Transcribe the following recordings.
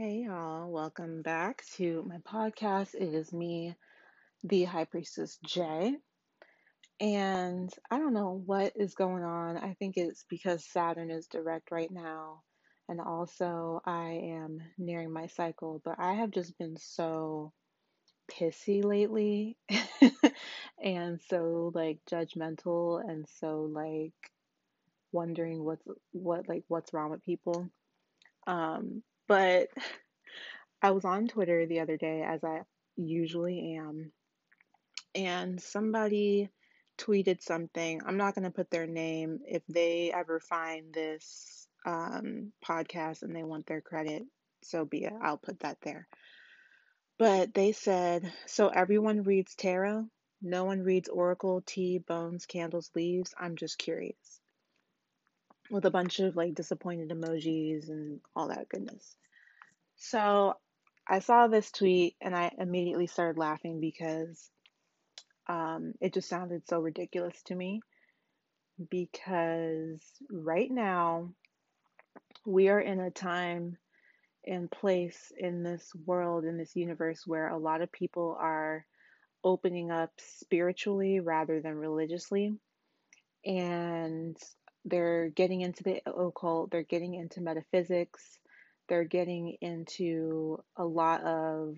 Hey y'all, welcome back to my podcast. It is me, the High Priestess Jay. And I don't know what is going on. I think it's because Saturn is direct right now. And also, I am nearing my cycle, but I have just been so pissy lately and so like judgmental and so like wondering what's what like what's wrong with people. Um, but I was on Twitter the other day, as I usually am, and somebody tweeted something. I'm not going to put their name. If they ever find this um, podcast and they want their credit, so be it. I'll put that there. But they said, so everyone reads tarot? No one reads oracle, tea, bones, candles, leaves? I'm just curious. With a bunch of like disappointed emojis and all that goodness. So I saw this tweet and I immediately started laughing because um, it just sounded so ridiculous to me. Because right now, we are in a time and place in this world, in this universe, where a lot of people are opening up spiritually rather than religiously. And they're getting into the occult, they're getting into metaphysics, they're getting into a lot of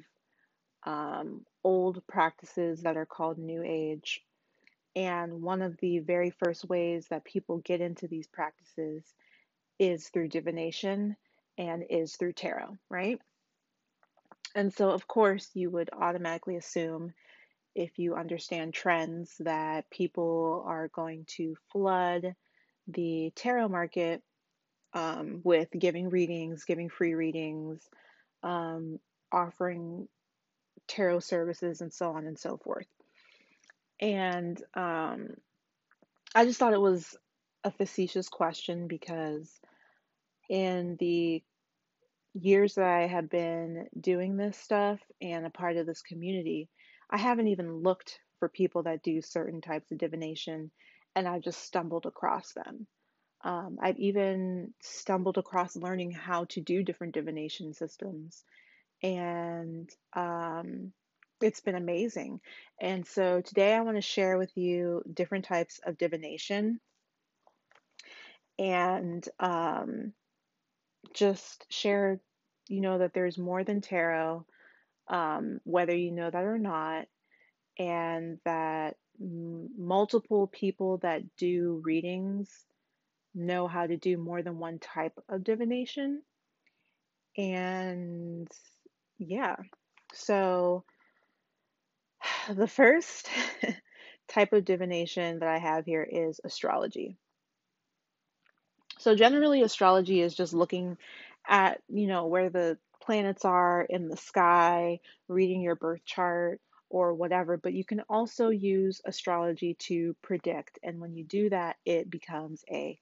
um, old practices that are called New Age. And one of the very first ways that people get into these practices is through divination and is through tarot, right? And so, of course, you would automatically assume if you understand trends that people are going to flood the tarot market um, with giving readings, giving free readings, um, offering tarot services, and so on and so forth. And um, I just thought it was a facetious question because in the years that I have been doing this stuff and a part of this community, I haven't even looked for people that do certain types of divination and I've just stumbled across them. Um, I've even stumbled across learning how to do different divination systems, and um, it's been amazing. And so today I want to share with you different types of divination and um, just share, you know, that there's more than tarot, um, whether you know that or not, and that multiple people that do readings know how to do more than one type of divination. And yeah, so the first type of divination that I have here is astrology. So generally astrology is just looking at, you know, where the planets are in the sky, reading your birth chart or whatever, but you can also use astrology to predict and when you do that it becomes a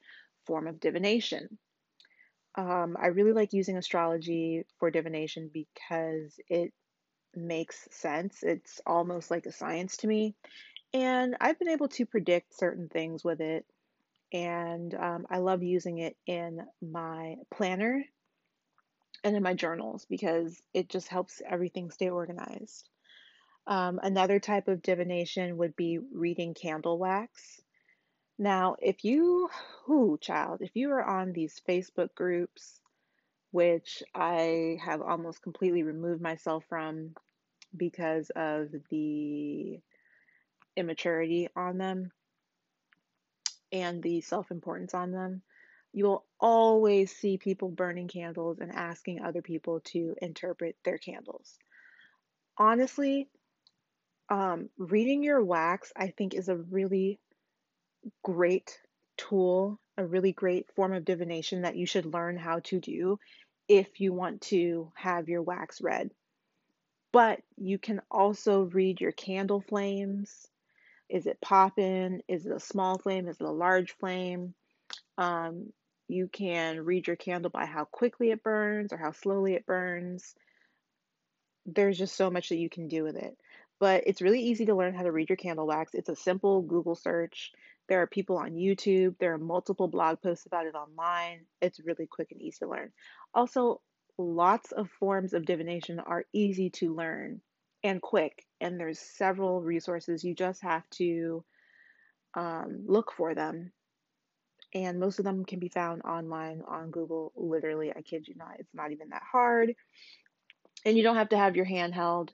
form of divination. Um, I really like using astrology for divination because it makes sense. It's almost like a science to me. And I've been able to predict certain things with it. And um, I love using it in my planner and in my journals because it just helps everything stay organized. Um, another type of divination would be reading candle wax. Now, if you, ooh, child, if you are on these Facebook groups, which I have almost completely removed myself from because of the immaturity on them and the self importance on them, you will always see people burning candles and asking other people to interpret their candles. Honestly, um, reading your wax, I think, is a really great tool, a really great form of divination that you should learn how to do if you want to have your wax read. But you can also read your candle flames. Is it popping? Is it a small flame? Is it a large flame? Um, you can read your candle by how quickly it burns or how slowly it burns. There's just so much that you can do with it. But it's really easy to learn how to read your candle wax. It's a simple Google search. There are people on YouTube. There are multiple blog posts about it online. It's really quick and easy to learn. Also, lots of forms of divination are easy to learn and quick, and there's several resources. You just have to um, look for them. And most of them can be found online on Google. Literally, I kid you not, it's not even that hard. And you don't have to have your hand held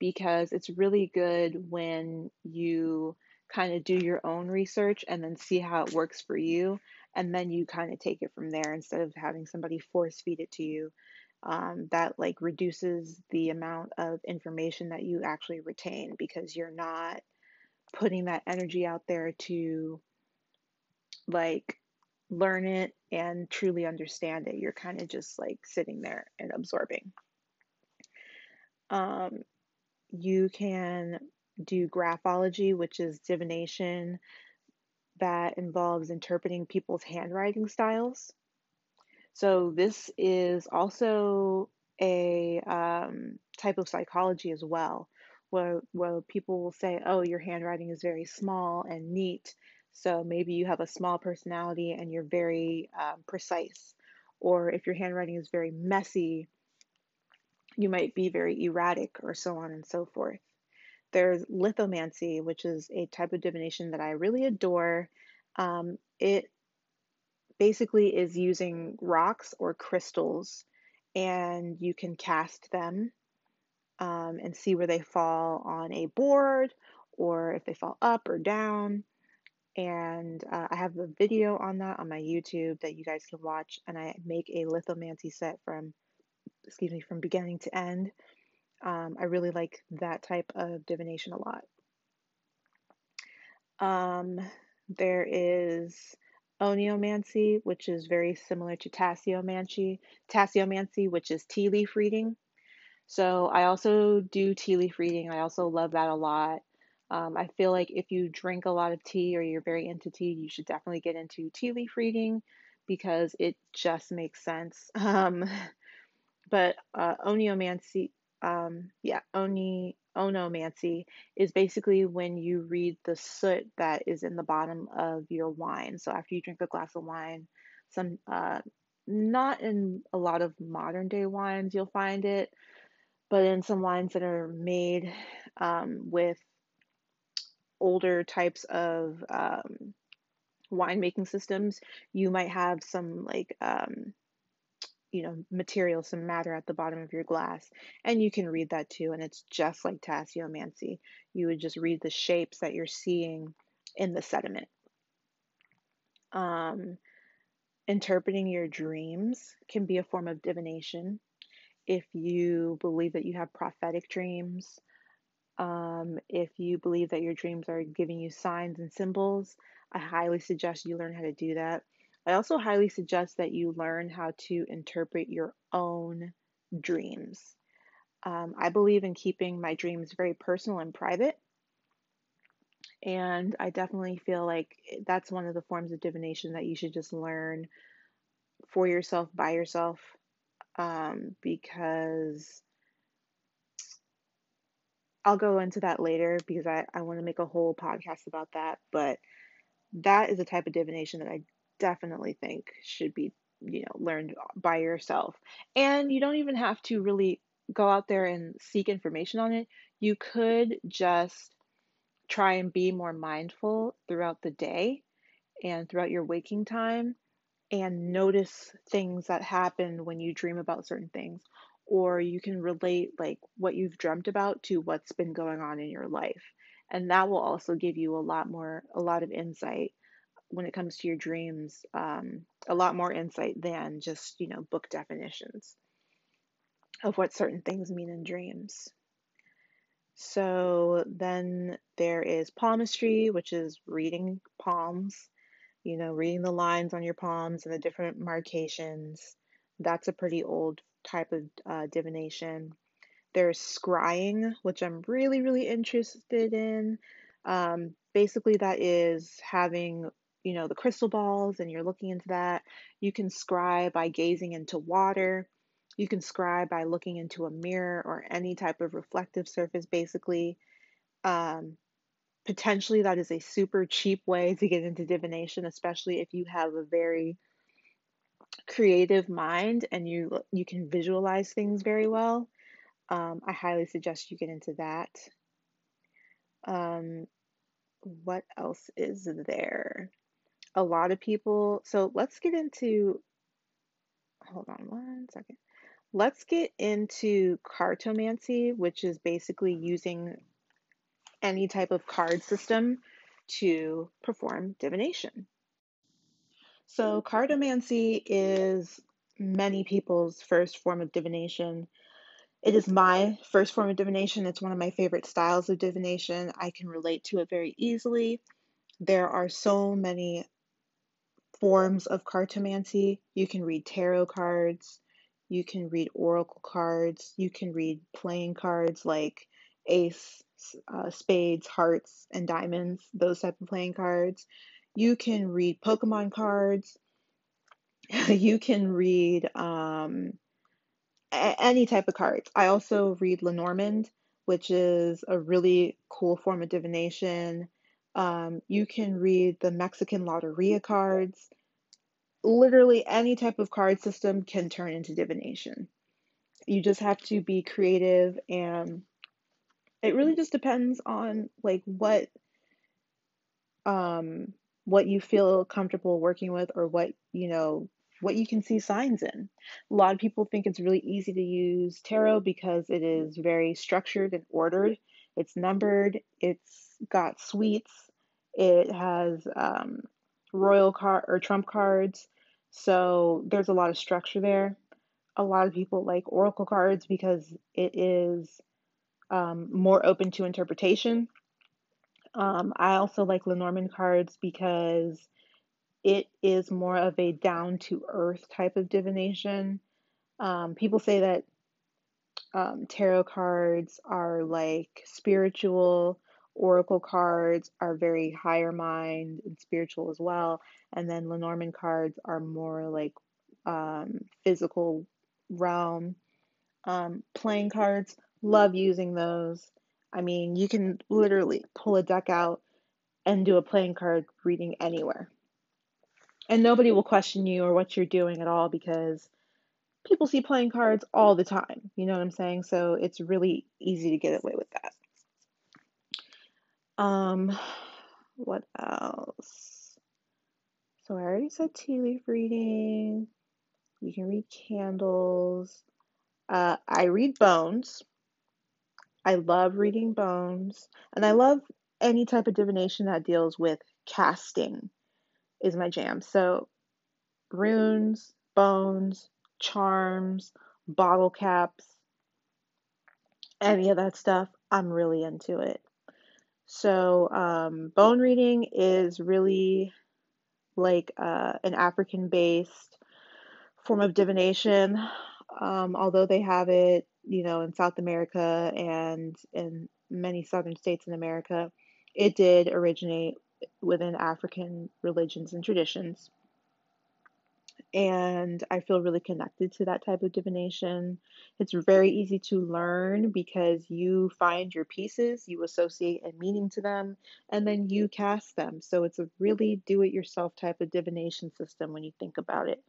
because it's really good when you kind of do your own research and then see how it works for you. And then you kind of take it from there instead of having somebody force feed it to you. Um, that like reduces the amount of information that you actually retain because you're not putting that energy out there to like learn it and truly understand it. You're kind of just like sitting there and absorbing. Um, you can do graphology, which is divination that involves interpreting people's handwriting styles. So, this is also a um, type of psychology as well, where, where people will say, Oh, your handwriting is very small and neat. So, maybe you have a small personality and you're very um, precise. Or if your handwriting is very messy, you might be very erratic, or so on and so forth. There's lithomancy, which is a type of divination that I really adore. Um, it basically is using rocks or crystals, and you can cast them um, and see where they fall on a board or if they fall up or down. And uh, I have a video on that on my YouTube that you guys can watch, and I make a lithomancy set from, excuse me, from beginning to end. Um, I really like that type of divination a lot. Um, there is oniomancy, which is very similar to tasseomancy, tasseomancy, which is tea leaf reading. So I also do tea leaf reading. I also love that a lot. Um, I feel like if you drink a lot of tea or you're very into tea, you should definitely get into tea leaf reading because it just makes sense. Um, but uh, oniomancy, um, yeah, oni onomancy is basically when you read the soot that is in the bottom of your wine. So after you drink a glass of wine, some uh, not in a lot of modern day wines you'll find it, but in some wines that are made um, with older types of um, winemaking systems, you might have some like um, you know, material, some matter at the bottom of your glass. And you can read that too. And it's just like tasseomancy. You would just read the shapes that you're seeing in the sediment. Um, interpreting your dreams can be a form of divination. If you believe that you have prophetic dreams, um, if you believe that your dreams are giving you signs and symbols, I highly suggest you learn how to do that. I also highly suggest that you learn how to interpret your own dreams. Um, I believe in keeping my dreams very personal and private. And I definitely feel like that's one of the forms of divination that you should just learn for yourself, by yourself, um, because I'll go into that later because I, I want to make a whole podcast about that. But that is a type of divination that I definitely think should be, you know, learned by yourself. And you don't even have to really go out there and seek information on it. You could just try and be more mindful throughout the day and throughout your waking time and notice things that happen when you dream about certain things or you can relate like what you've dreamt about to what's been going on in your life and that will also give you a lot more a lot of insight when it comes to your dreams um, a lot more insight than just you know book definitions of what certain things mean in dreams. So then there is palmistry which is reading palms you know reading the lines on your palms and the different markations that's a pretty old type of uh, divination. There's scrying which i'm really really interested in. Um, basically that is having you know, the crystal balls and you're looking into that. You can scry by gazing into water. You can scry by looking into a mirror or any type of reflective surface, basically. Um, potentially, that is a super cheap way to get into divination, especially if you have a very creative mind and you you can visualize things very well, um, I highly suggest you get into that. Um, what else is there? A lot of people. So let's get into. Hold on one second. Let's get into cartomancy, which is basically using any type of card system to perform divination. So, cartomancy is many people's first form of divination. It is my first form of divination. It's one of my favorite styles of divination. I can relate to it very easily. There are so many forms of cartomancy. You can read tarot cards, you can read oracle cards, you can read playing cards like ace, uh, spades, hearts, and diamonds, those type of playing cards. You can read Pokemon cards. you can read um, any type of cards. I also read Lenormand, which is a really cool form of divination. Um, you can read the Mexican Loteria cards. Literally any type of card system can turn into divination. You just have to be creative and it really just depends on like what um what you feel comfortable working with or what, you know, what you can see signs in. A lot of people think it's really easy to use tarot because it is very structured and ordered. It's numbered, it's got suites, it has um, royal card or trump cards. So there's a lot of structure there. A lot of people like oracle cards because it is um, more open to interpretation. Um, I also like Lenormand cards because it is more of a down to earth type of divination. Um, people say that um, tarot cards are like spiritual, oracle cards are very higher mind and spiritual as well, and then Lenormand cards are more like um, physical realm. Um, playing cards, love using those. I mean, you can literally pull a deck out and do a playing card reading anywhere and nobody will question you or what you're doing at all because people see playing cards all the time. You know what I'm saying? So it's really easy to get away with that. Um, what else? So I already said tea leaf reading. You can read candles. Uh, I read bones. I love reading bones, and I love any type of divination that deals with casting is my jam. So runes, bones, charms, bottle caps, any of that stuff, I'm really into it. So, um, bone reading is really like uh, an African based form of divination. Um, although they have it, you know, in South America and in many southern states in America, it did originate within African religions and traditions and I feel really connected to that type of divination. It's very easy to learn because you find your pieces, you associate a meaning to them, and then you cast them. So it's a really do it yourself type of divination system when you think about it.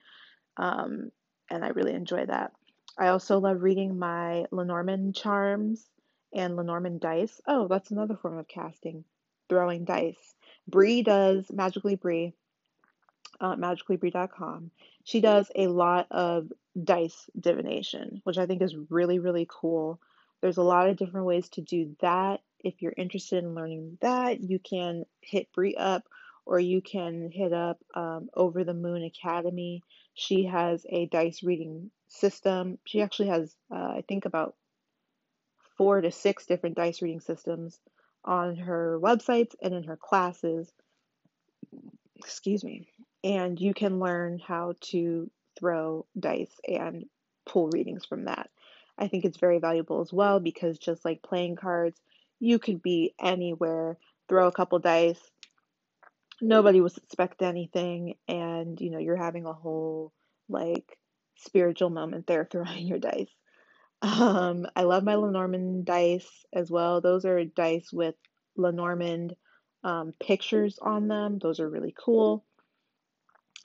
Um, and I really enjoy that. I also love reading my Lenormand charms and Lenormand dice. Oh, that's another form of casting, throwing dice. Brie does, Magically Brie, uh, magicallybrie.com. She does a lot of dice divination, which I think is really, really cool. There's a lot of different ways to do that. If you're interested in learning that, you can hit Brie up or you can hit up um, Over the Moon Academy. She has a dice reading system. She actually has, uh, I think, about four to six different dice reading systems on her websites and in her classes. Excuse me and you can learn how to throw dice and pull readings from that. I think it's very valuable as well because just like playing cards, you could be anywhere, throw a couple dice, nobody will suspect anything, and you know, you're having a whole like spiritual moment there throwing your dice. Um, I love my Lenormand dice as well. Those are dice with Lenormand um, pictures on them. Those are really cool.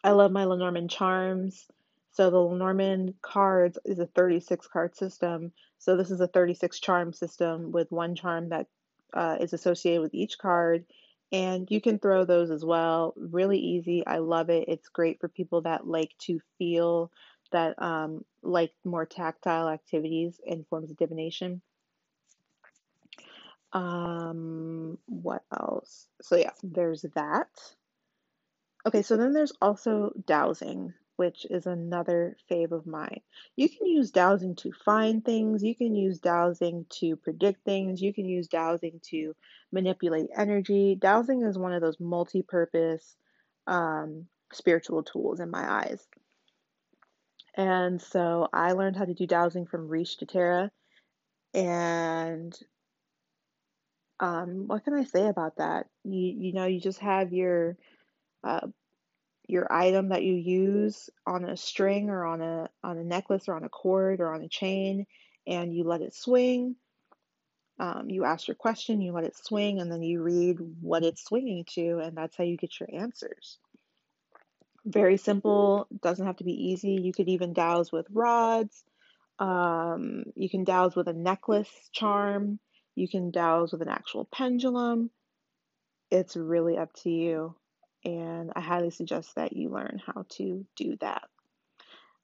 I love my Lenormand charms. So the Lenormand cards is a 36 card system. So this is a 36 charm system with one charm that uh, is associated with each card. And you can throw those as well. Really easy. I love it. It's great for people that like to feel that um, like more tactile activities and forms of divination. Um, what else? So yeah, there's that. Okay, so then there's also dowsing, which is another fave of mine. You can use dowsing to find things, you can use dowsing to predict things, you can use dowsing to manipulate energy. Dowsing is one of those multi purpose um, spiritual tools in my eyes. And so I learned how to do dowsing from Rish to Tara. And um, what can I say about that? You you know, you just have your uh, your item that you use on a string or on a on a necklace or on a cord or on a chain, and you let it swing. Um, you ask your question, you let it swing, and then you read what it's swinging to, and that's how you get your answers. Very simple, doesn't have to be easy. You could even dowse with rods. Um, you can dowse with a necklace charm. You can dowse with an actual pendulum. It's really up to you. And I highly suggest that you learn how to do that.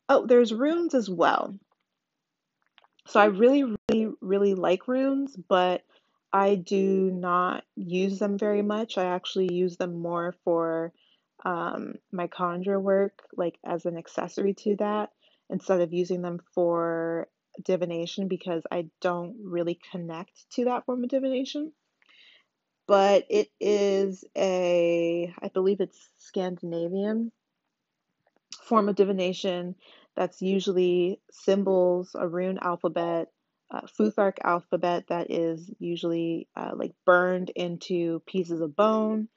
Oh, there's runes as well. So I really, really, really like runes, but I do not use them very much. I actually use them more for um, my conjure work, like as an accessory to that, instead of using them for divination because I don't really connect to that form of divination. But it is a, I believe it's Scandinavian form of divination that's usually symbols, a rune alphabet, Futhark alphabet that is usually uh, like burned into pieces of bone,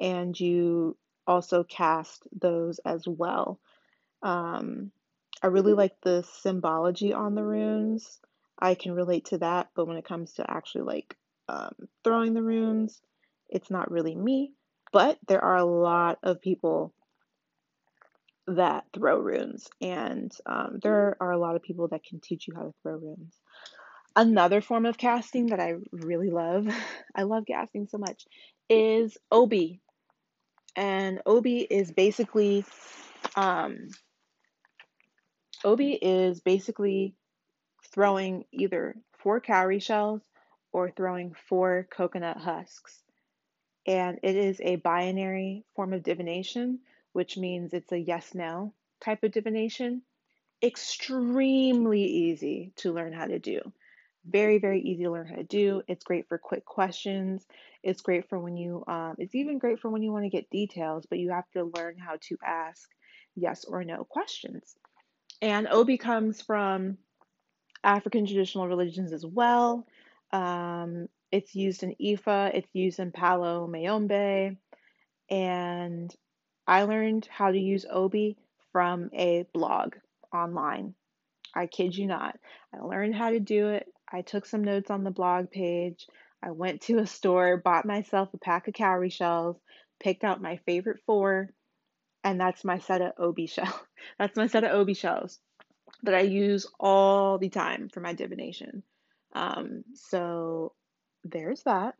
and you also cast those as well. Um, I really like the symbology on the runes. I can relate to that, but when it comes to actually like um, throwing the runes, it's not really me. But there are a lot of people that throw runes, and um, there are a lot of people that can teach you how to throw runes. Another form of casting that I really love, I love casting so much, is Obi. And Obi is basically, um, Obi is basically throwing either four cowrie shells or throwing four coconut husks. And it is a binary form of divination which means it's a yes no type of divination. Extremely easy to learn how to do. Very, very easy to learn how to do. It's great for quick questions. It's great for when you, um, it's even great for when you want to get details, but you have to learn how to ask yes or no questions. And Obi comes from African traditional religions as well. Um, it's used in Ifa, it's used in Palo Mayombe, and I learned how to use Obi from a blog online. I kid you not. I learned how to do it. I took some notes on the blog page. I went to a store, bought myself a pack of cowrie shells, picked out my favorite four, and that's my set of Obi shell. That's my set of Obi shells that I use all the time for my divination. Um, so there's that.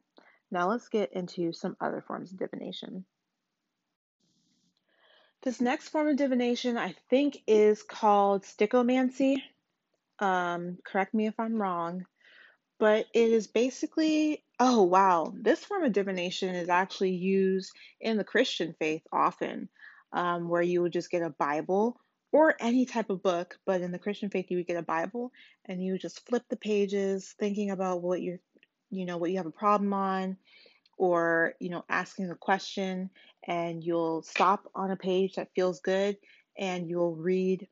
Now let's get into some other forms of divination. This next form of divination, I think, is called stichomancy. Um, correct me if I'm wrong, but it is basically, oh wow, this form of divination is actually used in the Christian faith often, um, where you would just get a Bible or any type of book, but in the Christian faith, you would get a Bible and you would just flip the pages, thinking about what you're, you know, what you have a problem on, or you know asking a question and you'll stop on a page that feels good and you'll read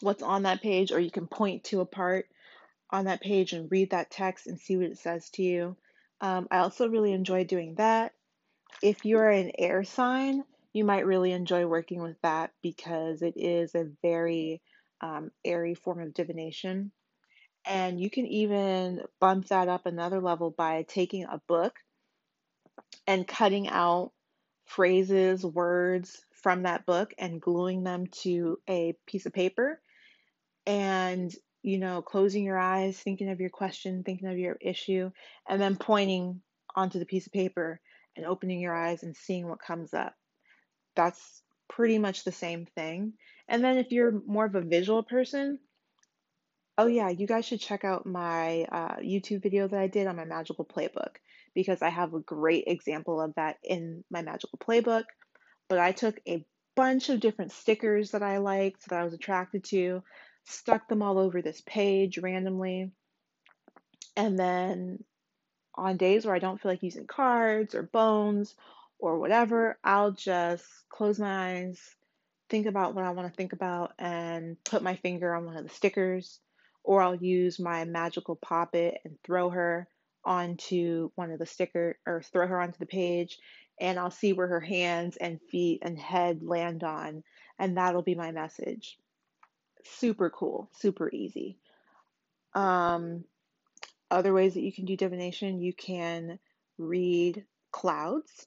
what's on that page or you can point to a part on that page and read that text and see what it says to you. Um, i also really enjoy doing that. If you're an air sign you might really enjoy working with that because it is a very um, airy form of divination and you can even bump that up another level by taking a book and cutting out phrases, words from that book and gluing them to a piece of paper and you know, closing your eyes, thinking of your question, thinking of your issue, and then pointing onto the piece of paper and opening your eyes and seeing what comes up. That's pretty much the same thing. And then if you're more of a visual person, oh yeah, you guys should check out my uh, YouTube video that I did on my magical playbook because I have a great example of that in my magical playbook. But I took a bunch of different stickers that I liked, that I was attracted to, stuck them all over this page randomly. And then on days where I don't feel like using cards or bones or whatever, I'll just close my eyes, think about what I want to think about, and put my finger on one of the stickers. Or I'll use my magical poppet and throw her onto one of the sticker or throw her onto the page and I'll see where her hands and feet and head land on and that'll be my message super cool, super easy. Um, other ways that you can do divination, you can read clouds.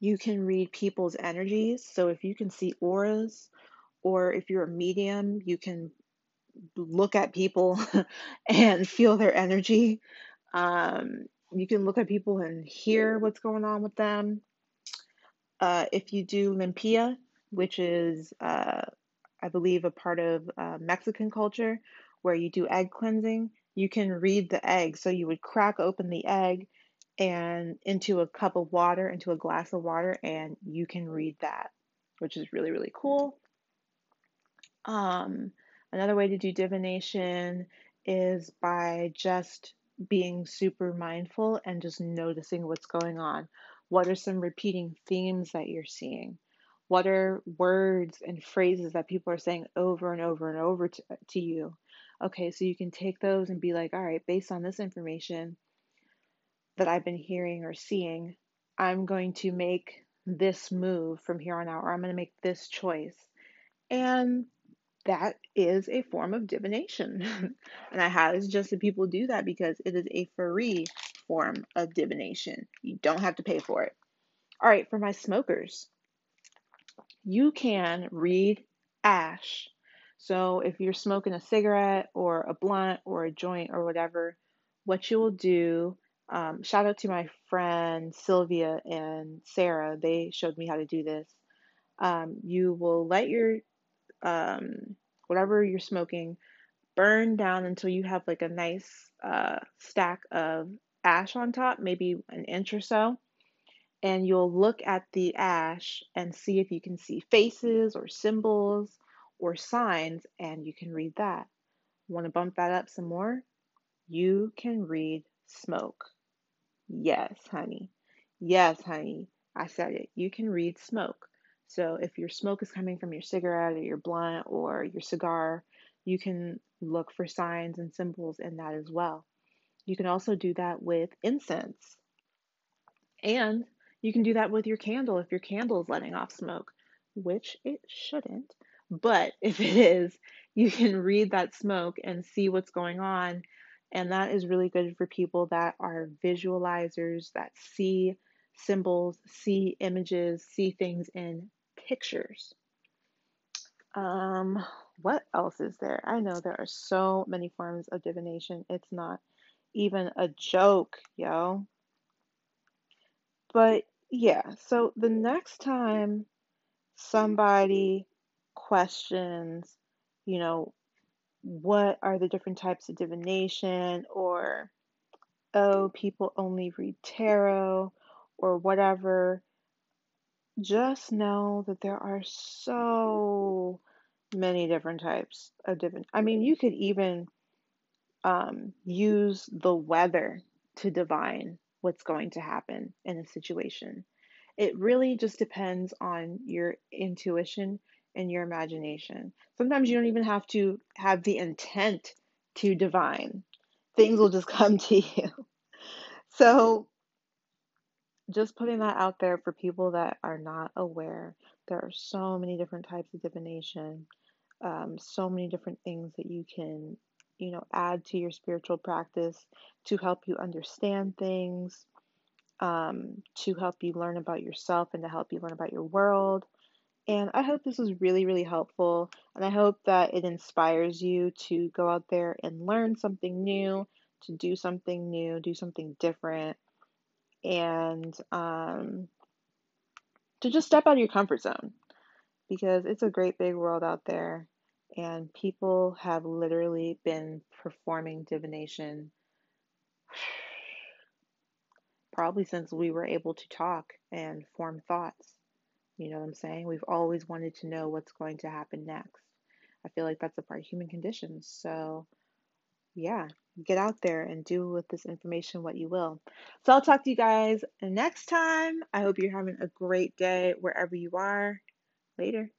You can read people's energies. So if you can see auras, or if you're a medium, you can look at people and feel their energy. Um, you can look at people and hear what's going on with them. Uh, if you do limpia, which is uh, I believe, a part of uh, Mexican culture where you do egg cleansing. You can read the egg. So you would crack open the egg and into a cup of water, into a glass of water, and you can read that, which is really, really cool. Um, another way to do divination is by just being super mindful and just noticing what's going on. What are some repeating themes that you're seeing? What are words and phrases that people are saying over and over and over to, to you? Okay, so you can take those and be like, all right, based on this information that I've been hearing or seeing, I'm going to make this move from here on out, or I'm going to make this choice. And that is a form of divination. and I highly suggest that people do that because it is a free form of divination. You don't have to pay for it. All right, for my smokers, you can read ash. So if you're smoking a cigarette or a blunt or a joint or whatever, what you will do, um, shout out to my friend Sylvia and Sarah, they showed me how to do this. Um, you will let your um, whatever you're smoking burn down until you have like a nice uh, stack of ash on top, maybe an inch or so and you'll look at the ash and see if you can see faces or symbols or signs, and you can read that. Want to bump that up some more? You can read smoke. Yes, honey. Yes, honey. I said it. You can read smoke. So if your smoke is coming from your cigarette or your blunt or your cigar, you can look for signs and symbols in that as well. You can also do that with incense. And you can do that with your candle if your candle is letting off smoke, which it shouldn't. But if it is, you can read that smoke and see what's going on. And that is really good for people that are visualizers, that see symbols, see images, see things in pictures. Um, what else is there? I know there are so many forms of divination. It's not even a joke, yo. But yeah, so the next time somebody questions, you know, what are the different types of divination, or oh, people only read tarot, or whatever, just know that there are so many different types of divine. I mean, you could even um, use the weather to divine what's going to happen in a situation. It really just depends on your intuition and your imagination. Sometimes you don't even have to have the intent to divine, things will just come to you. So, just putting that out there for people that are not aware, there are so many different types of divination, um, so many different things that you can, you know, add to your spiritual practice to help you understand things um, to help you learn about yourself and to help you learn about your world. And I hope this was really, really helpful. And I hope that it inspires you to go out there and learn something new, to do something new, do something different, and um, to just step out of your comfort zone because it's a great big world out there. And people have literally been performing divination probably since we were able to talk and form thoughts. You know what I'm saying? We've always wanted to know what's going to happen next. I feel like that's a part of human conditions. So, yeah, get out there and do with this information what you will. So, I'll talk to you guys next time. I hope you're having a great day wherever you are. Later.